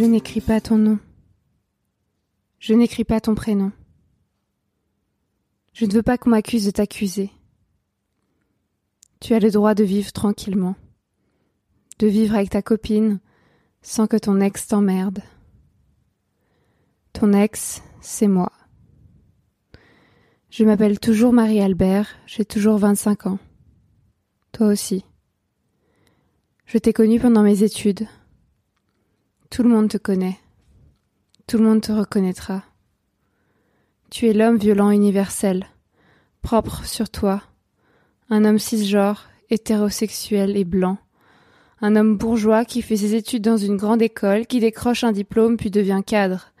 Je n'écris pas ton nom. Je n'écris pas ton prénom. Je ne veux pas qu'on m'accuse de t'accuser. Tu as le droit de vivre tranquillement, de vivre avec ta copine sans que ton ex t'emmerde. Ton ex, c'est moi. Je m'appelle toujours Marie-Albert, j'ai toujours 25 ans. Toi aussi. Je t'ai connu pendant mes études. Tout le monde te connaît. Tout le monde te reconnaîtra. Tu es l'homme violent universel, propre sur toi, un homme cisgenre, hétérosexuel et blanc, un homme bourgeois qui fait ses études dans une grande école, qui décroche un diplôme puis devient cadre.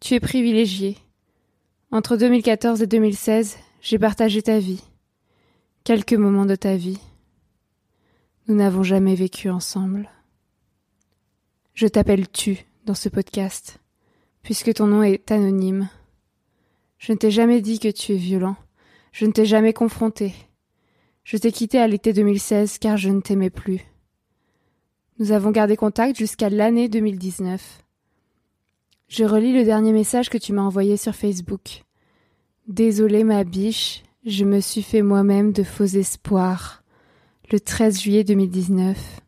Tu es privilégié. Entre 2014 et 2016, j'ai partagé ta vie. Quelques moments de ta vie. Nous n'avons jamais vécu ensemble. Je t'appelle tu dans ce podcast, puisque ton nom est anonyme. Je ne t'ai jamais dit que tu es violent. Je ne t'ai jamais confronté. Je t'ai quitté à l'été 2016 car je ne t'aimais plus. Nous avons gardé contact jusqu'à l'année 2019. Je relis le dernier message que tu m'as envoyé sur Facebook. Désolé ma biche, je me suis fait moi-même de faux espoirs. Le 13 juillet 2019.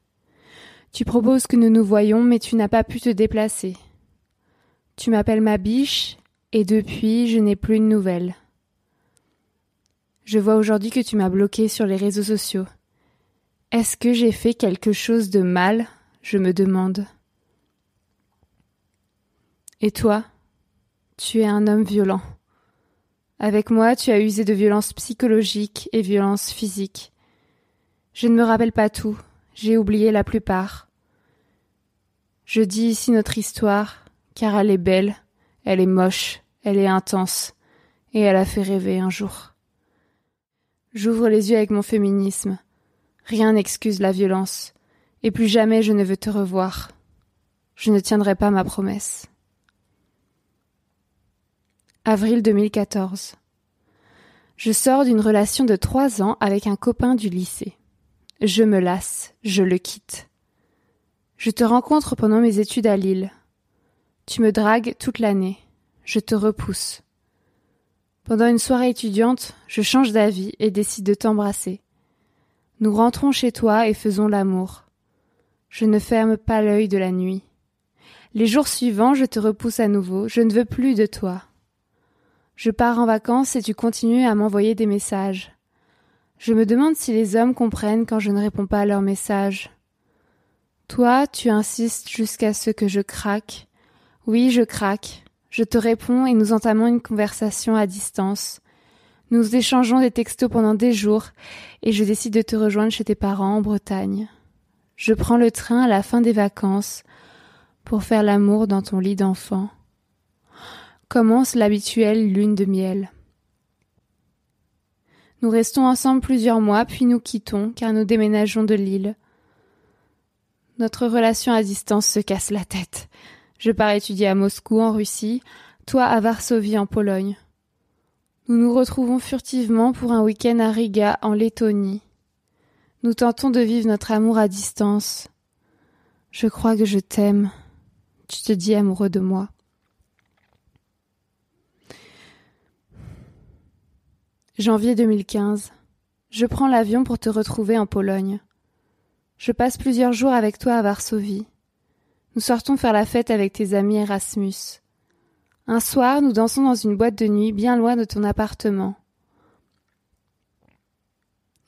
Tu proposes que nous nous voyions, mais tu n'as pas pu te déplacer. Tu m'appelles ma biche, et depuis, je n'ai plus de nouvelles. Je vois aujourd'hui que tu m'as bloqué sur les réseaux sociaux. Est-ce que j'ai fait quelque chose de mal? Je me demande. Et toi? Tu es un homme violent. Avec moi, tu as usé de violences psychologiques et violences physiques. Je ne me rappelle pas tout, j'ai oublié la plupart. Je dis ici notre histoire, car elle est belle, elle est moche, elle est intense, et elle a fait rêver un jour. J'ouvre les yeux avec mon féminisme. Rien n'excuse la violence, et plus jamais je ne veux te revoir. Je ne tiendrai pas ma promesse. Avril 2014. Je sors d'une relation de trois ans avec un copain du lycée. Je me lasse, je le quitte. Je te rencontre pendant mes études à Lille. Tu me dragues toute l'année. Je te repousse. Pendant une soirée étudiante, je change d'avis et décide de t'embrasser. Nous rentrons chez toi et faisons l'amour. Je ne ferme pas l'œil de la nuit. Les jours suivants, je te repousse à nouveau, je ne veux plus de toi. Je pars en vacances et tu continues à m'envoyer des messages. Je me demande si les hommes comprennent quand je ne réponds pas à leurs messages. Toi, tu insistes jusqu'à ce que je craque. Oui, je craque. Je te réponds et nous entamons une conversation à distance. Nous échangeons des textos pendant des jours et je décide de te rejoindre chez tes parents en Bretagne. Je prends le train à la fin des vacances pour faire l'amour dans ton lit d'enfant. Commence l'habituelle lune de miel. Nous restons ensemble plusieurs mois, puis nous quittons, car nous déménageons de l'île. Notre relation à distance se casse la tête. Je pars étudier à Moscou, en Russie, toi à Varsovie, en Pologne. Nous nous retrouvons furtivement pour un week-end à Riga, en Lettonie. Nous tentons de vivre notre amour à distance. Je crois que je t'aime. Tu te dis amoureux de moi. Janvier 2015. Je prends l'avion pour te retrouver en Pologne. Je passe plusieurs jours avec toi à Varsovie. Nous sortons faire la fête avec tes amis Erasmus. Un soir, nous dansons dans une boîte de nuit bien loin de ton appartement.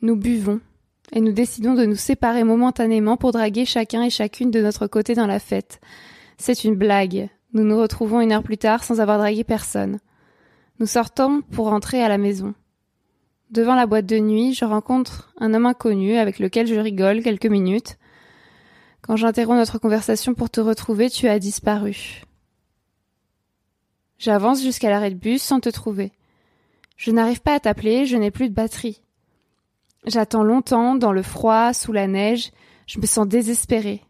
Nous buvons et nous décidons de nous séparer momentanément pour draguer chacun et chacune de notre côté dans la fête. C'est une blague. Nous nous retrouvons une heure plus tard sans avoir dragué personne. Nous sortons pour rentrer à la maison. Devant la boîte de nuit, je rencontre un homme inconnu avec lequel je rigole quelques minutes. Quand j'interromps notre conversation pour te retrouver, tu as disparu. J'avance jusqu'à l'arrêt de bus sans te trouver. Je n'arrive pas à t'appeler, je n'ai plus de batterie. J'attends longtemps, dans le froid, sous la neige, je me sens désespérée.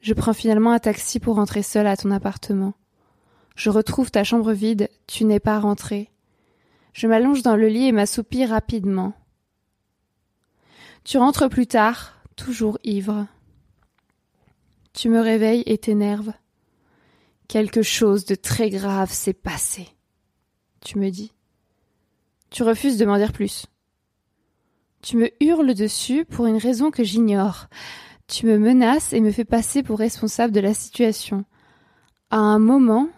Je prends finalement un taxi pour rentrer seule à ton appartement. Je retrouve ta chambre vide, tu n'es pas rentré. Je m'allonge dans le lit et m'assoupis rapidement. Tu rentres plus tard, toujours ivre. Tu me réveilles et t'énerves. Quelque chose de très grave s'est passé. Tu me dis. Tu refuses de m'en dire plus. Tu me hurles dessus pour une raison que j'ignore. Tu me menaces et me fais passer pour responsable de la situation. À un moment,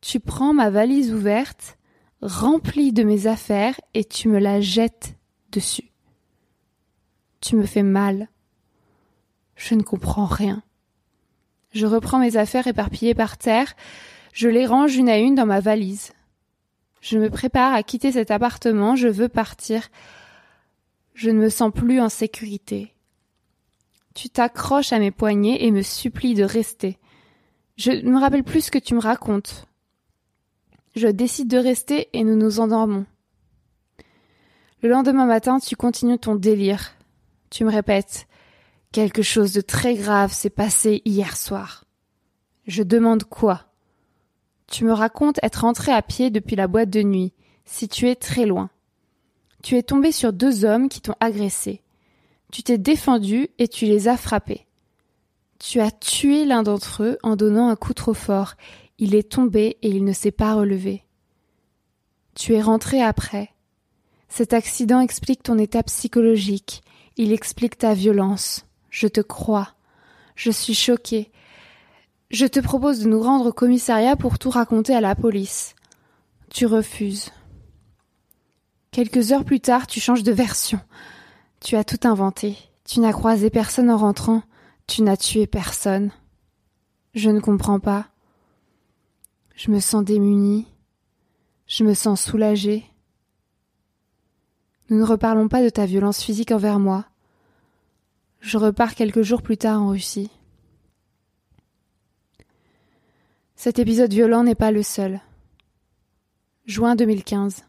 tu prends ma valise ouverte, remplie de mes affaires, et tu me la jettes dessus. Tu me fais mal. Je ne comprends rien. Je reprends mes affaires éparpillées par terre, je les range une à une dans ma valise. Je me prépare à quitter cet appartement, je veux partir. Je ne me sens plus en sécurité. Tu t'accroches à mes poignets et me supplies de rester. Je ne me rappelle plus ce que tu me racontes. Je décide de rester et nous nous endormons. Le lendemain matin, tu continues ton délire. Tu me répètes Quelque chose de très grave s'est passé hier soir. Je demande quoi? Tu me racontes être entré à pied depuis la boîte de nuit, située très loin. Tu es tombé sur deux hommes qui t'ont agressé. Tu t'es défendu et tu les as frappés. Tu as tué l'un d'entre eux en donnant un coup trop fort. Il est tombé et il ne s'est pas relevé. Tu es rentré après. Cet accident explique ton état psychologique. Il explique ta violence. Je te crois. Je suis choquée. Je te propose de nous rendre au commissariat pour tout raconter à la police. Tu refuses. Quelques heures plus tard, tu changes de version. Tu as tout inventé. Tu n'as croisé personne en rentrant. Tu n'as tué personne. Je ne comprends pas. Je me sens démunie. Je me sens soulagée. Nous ne reparlons pas de ta violence physique envers moi. Je repars quelques jours plus tard en Russie. Cet épisode violent n'est pas le seul. Juin 2015.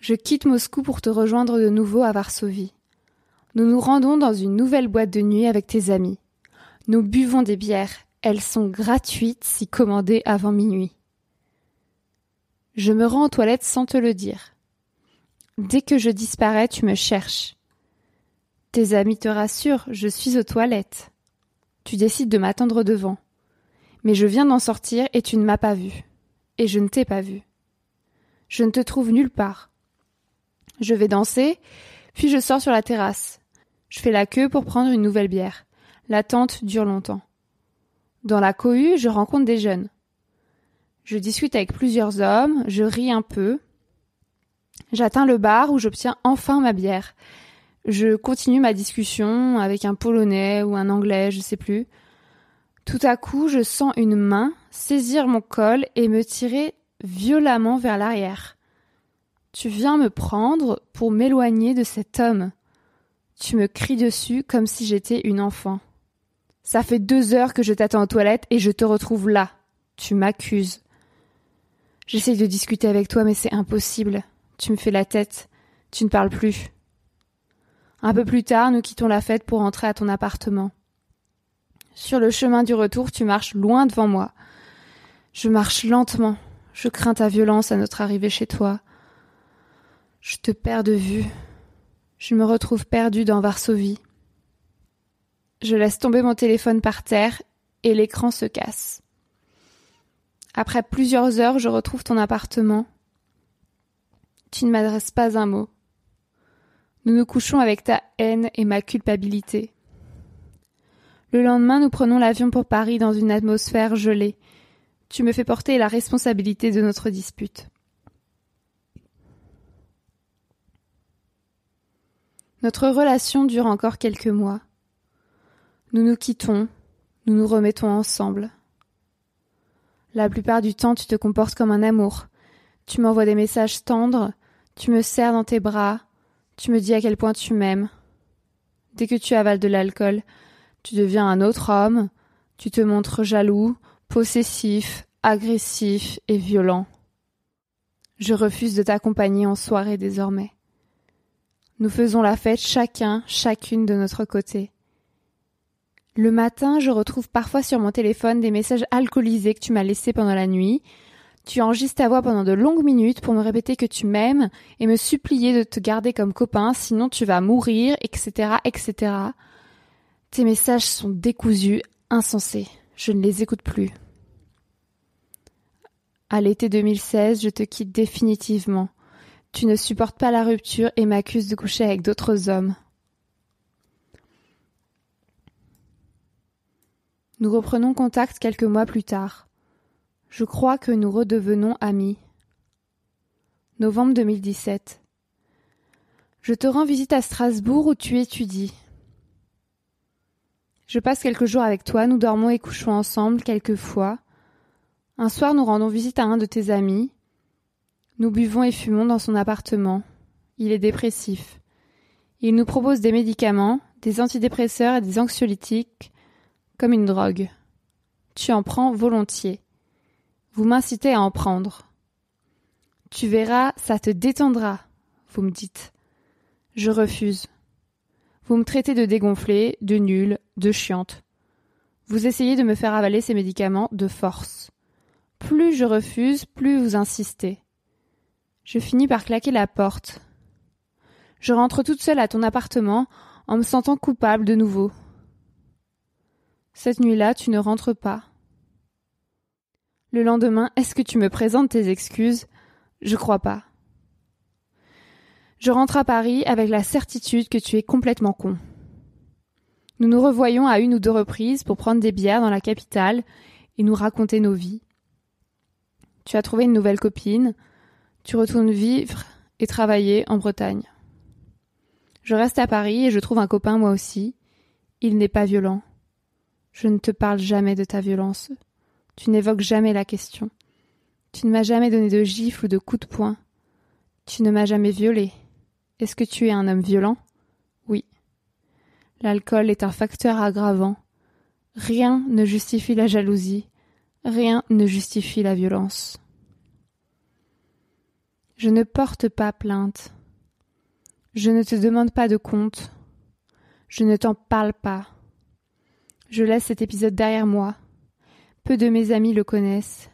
Je quitte Moscou pour te rejoindre de nouveau à Varsovie. Nous nous rendons dans une nouvelle boîte de nuit avec tes amis. Nous buvons des bières. Elles sont gratuites si commandées avant minuit. Je me rends aux toilettes sans te le dire. Dès que je disparais, tu me cherches. Tes amis te rassurent, je suis aux toilettes. Tu décides de m'attendre devant. Mais je viens d'en sortir et tu ne m'as pas vu. Et je ne t'ai pas vu. Je ne te trouve nulle part. Je vais danser, puis je sors sur la terrasse. Je fais la queue pour prendre une nouvelle bière. L'attente dure longtemps. Dans la cohue, je rencontre des jeunes. Je discute avec plusieurs hommes, je ris un peu. J'atteins le bar où j'obtiens enfin ma bière. Je continue ma discussion avec un polonais ou un anglais, je sais plus. Tout à coup, je sens une main saisir mon col et me tirer violemment vers l'arrière. Tu viens me prendre pour m'éloigner de cet homme. Tu me cries dessus comme si j'étais une enfant. Ça fait deux heures que je t'attends aux toilettes et je te retrouve là. Tu m'accuses. J'essaye de discuter avec toi, mais c'est impossible. Tu me fais la tête. Tu ne parles plus. Un peu plus tard, nous quittons la fête pour entrer à ton appartement. Sur le chemin du retour, tu marches loin devant moi. Je marche lentement. Je crains ta violence à notre arrivée chez toi. Je te perds de vue. Je me retrouve perdue dans Varsovie. Je laisse tomber mon téléphone par terre et l'écran se casse. Après plusieurs heures, je retrouve ton appartement. Tu ne m'adresses pas un mot. Nous nous couchons avec ta haine et ma culpabilité. Le lendemain, nous prenons l'avion pour Paris dans une atmosphère gelée. Tu me fais porter la responsabilité de notre dispute. Notre relation dure encore quelques mois. Nous nous quittons, nous nous remettons ensemble. La plupart du temps, tu te comportes comme un amour. Tu m'envoies des messages tendres, tu me serres dans tes bras, tu me dis à quel point tu m'aimes. Dès que tu avales de l'alcool, tu deviens un autre homme, tu te montres jaloux, possessif, agressif et violent. Je refuse de t'accompagner en soirée désormais. Nous faisons la fête chacun, chacune de notre côté. Le matin, je retrouve parfois sur mon téléphone des messages alcoolisés que tu m'as laissés pendant la nuit, tu enregistres ta voix pendant de longues minutes pour me répéter que tu m'aimes et me supplier de te garder comme copain, sinon tu vas mourir, etc., etc. Tes messages sont décousus, insensés. Je ne les écoute plus. À l'été 2016, je te quitte définitivement. Tu ne supportes pas la rupture et m'accuses de coucher avec d'autres hommes. Nous reprenons contact quelques mois plus tard. Je crois que nous redevenons amis. Novembre 2017. Je te rends visite à Strasbourg où tu étudies. Je passe quelques jours avec toi, nous dormons et couchons ensemble quelquefois. Un soir, nous rendons visite à un de tes amis. Nous buvons et fumons dans son appartement. Il est dépressif. Il nous propose des médicaments, des antidépresseurs et des anxiolytiques une drogue. Tu en prends volontiers. Vous m'incitez à en prendre. Tu verras, ça te détendra, vous me dites. Je refuse. Vous me traitez de dégonflé, de nul, de chiante. Vous essayez de me faire avaler ces médicaments de force. Plus je refuse, plus vous insistez. Je finis par claquer la porte. Je rentre toute seule à ton appartement en me sentant coupable de nouveau. Cette nuit-là, tu ne rentres pas. Le lendemain, est-ce que tu me présentes tes excuses? Je crois pas. Je rentre à Paris avec la certitude que tu es complètement con. Nous nous revoyons à une ou deux reprises pour prendre des bières dans la capitale et nous raconter nos vies. Tu as trouvé une nouvelle copine, tu retournes vivre et travailler en Bretagne. Je reste à Paris et je trouve un copain moi aussi. Il n'est pas violent. Je ne te parle jamais de ta violence. Tu n'évoques jamais la question. Tu ne m'as jamais donné de gifle ou de coup de poing. Tu ne m'as jamais violé. Est-ce que tu es un homme violent? Oui. L'alcool est un facteur aggravant. Rien ne justifie la jalousie. Rien ne justifie la violence. Je ne porte pas plainte. Je ne te demande pas de compte. Je ne t'en parle pas. Je laisse cet épisode derrière moi. Peu de mes amis le connaissent.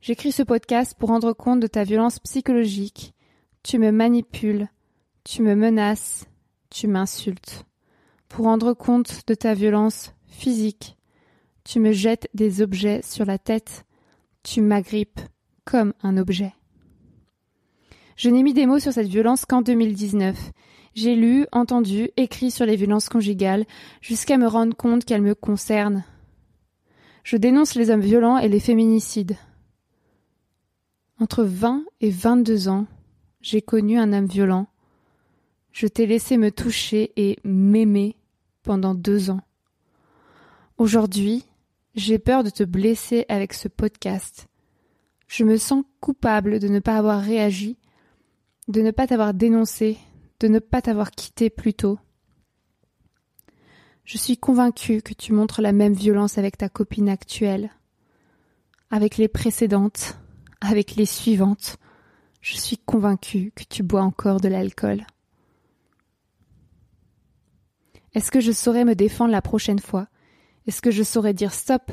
J'écris ce podcast pour rendre compte de ta violence psychologique. Tu me manipules, tu me menaces, tu m'insultes. Pour rendre compte de ta violence physique. Tu me jettes des objets sur la tête. Tu m'agrippes comme un objet. Je n'ai mis des mots sur cette violence qu'en 2019 j'ai lu, entendu, écrit sur les violences conjugales, jusqu'à me rendre compte qu'elles me concernent. Je dénonce les hommes violents et les féminicides. Entre 20 et 22 ans, j'ai connu un homme violent. Je t'ai laissé me toucher et m'aimer pendant deux ans. Aujourd'hui, j'ai peur de te blesser avec ce podcast. Je me sens coupable de ne pas avoir réagi, de ne pas t'avoir dénoncé, de ne pas t'avoir quitté plus tôt. Je suis convaincue que tu montres la même violence avec ta copine actuelle, avec les précédentes, avec les suivantes. Je suis convaincue que tu bois encore de l'alcool. Est-ce que je saurais me défendre la prochaine fois? Est-ce que je saurais dire stop?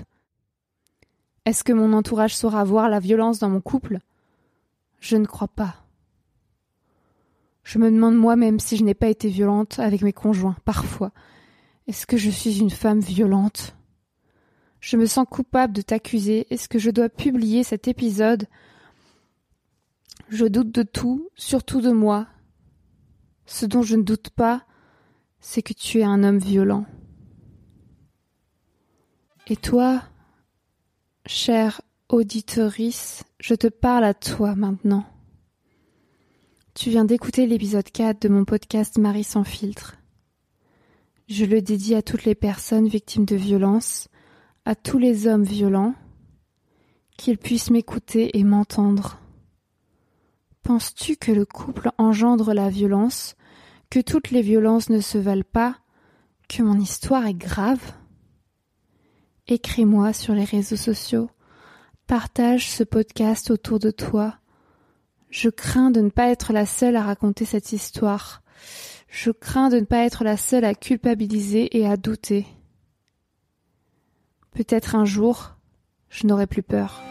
Est-ce que mon entourage saura voir la violence dans mon couple? Je ne crois pas. Je me demande moi-même si je n'ai pas été violente avec mes conjoints, parfois. Est-ce que je suis une femme violente? Je me sens coupable de t'accuser. Est-ce que je dois publier cet épisode? Je doute de tout, surtout de moi. Ce dont je ne doute pas, c'est que tu es un homme violent. Et toi, chère auditorice, je te parle à toi maintenant. Tu viens d'écouter l'épisode 4 de mon podcast Marie sans filtre. Je le dédie à toutes les personnes victimes de violences, à tous les hommes violents, qu'ils puissent m'écouter et m'entendre. Penses-tu que le couple engendre la violence, que toutes les violences ne se valent pas, que mon histoire est grave? Écris-moi sur les réseaux sociaux, partage ce podcast autour de toi, je crains de ne pas être la seule à raconter cette histoire. Je crains de ne pas être la seule à culpabiliser et à douter. Peut-être un jour, je n'aurai plus peur.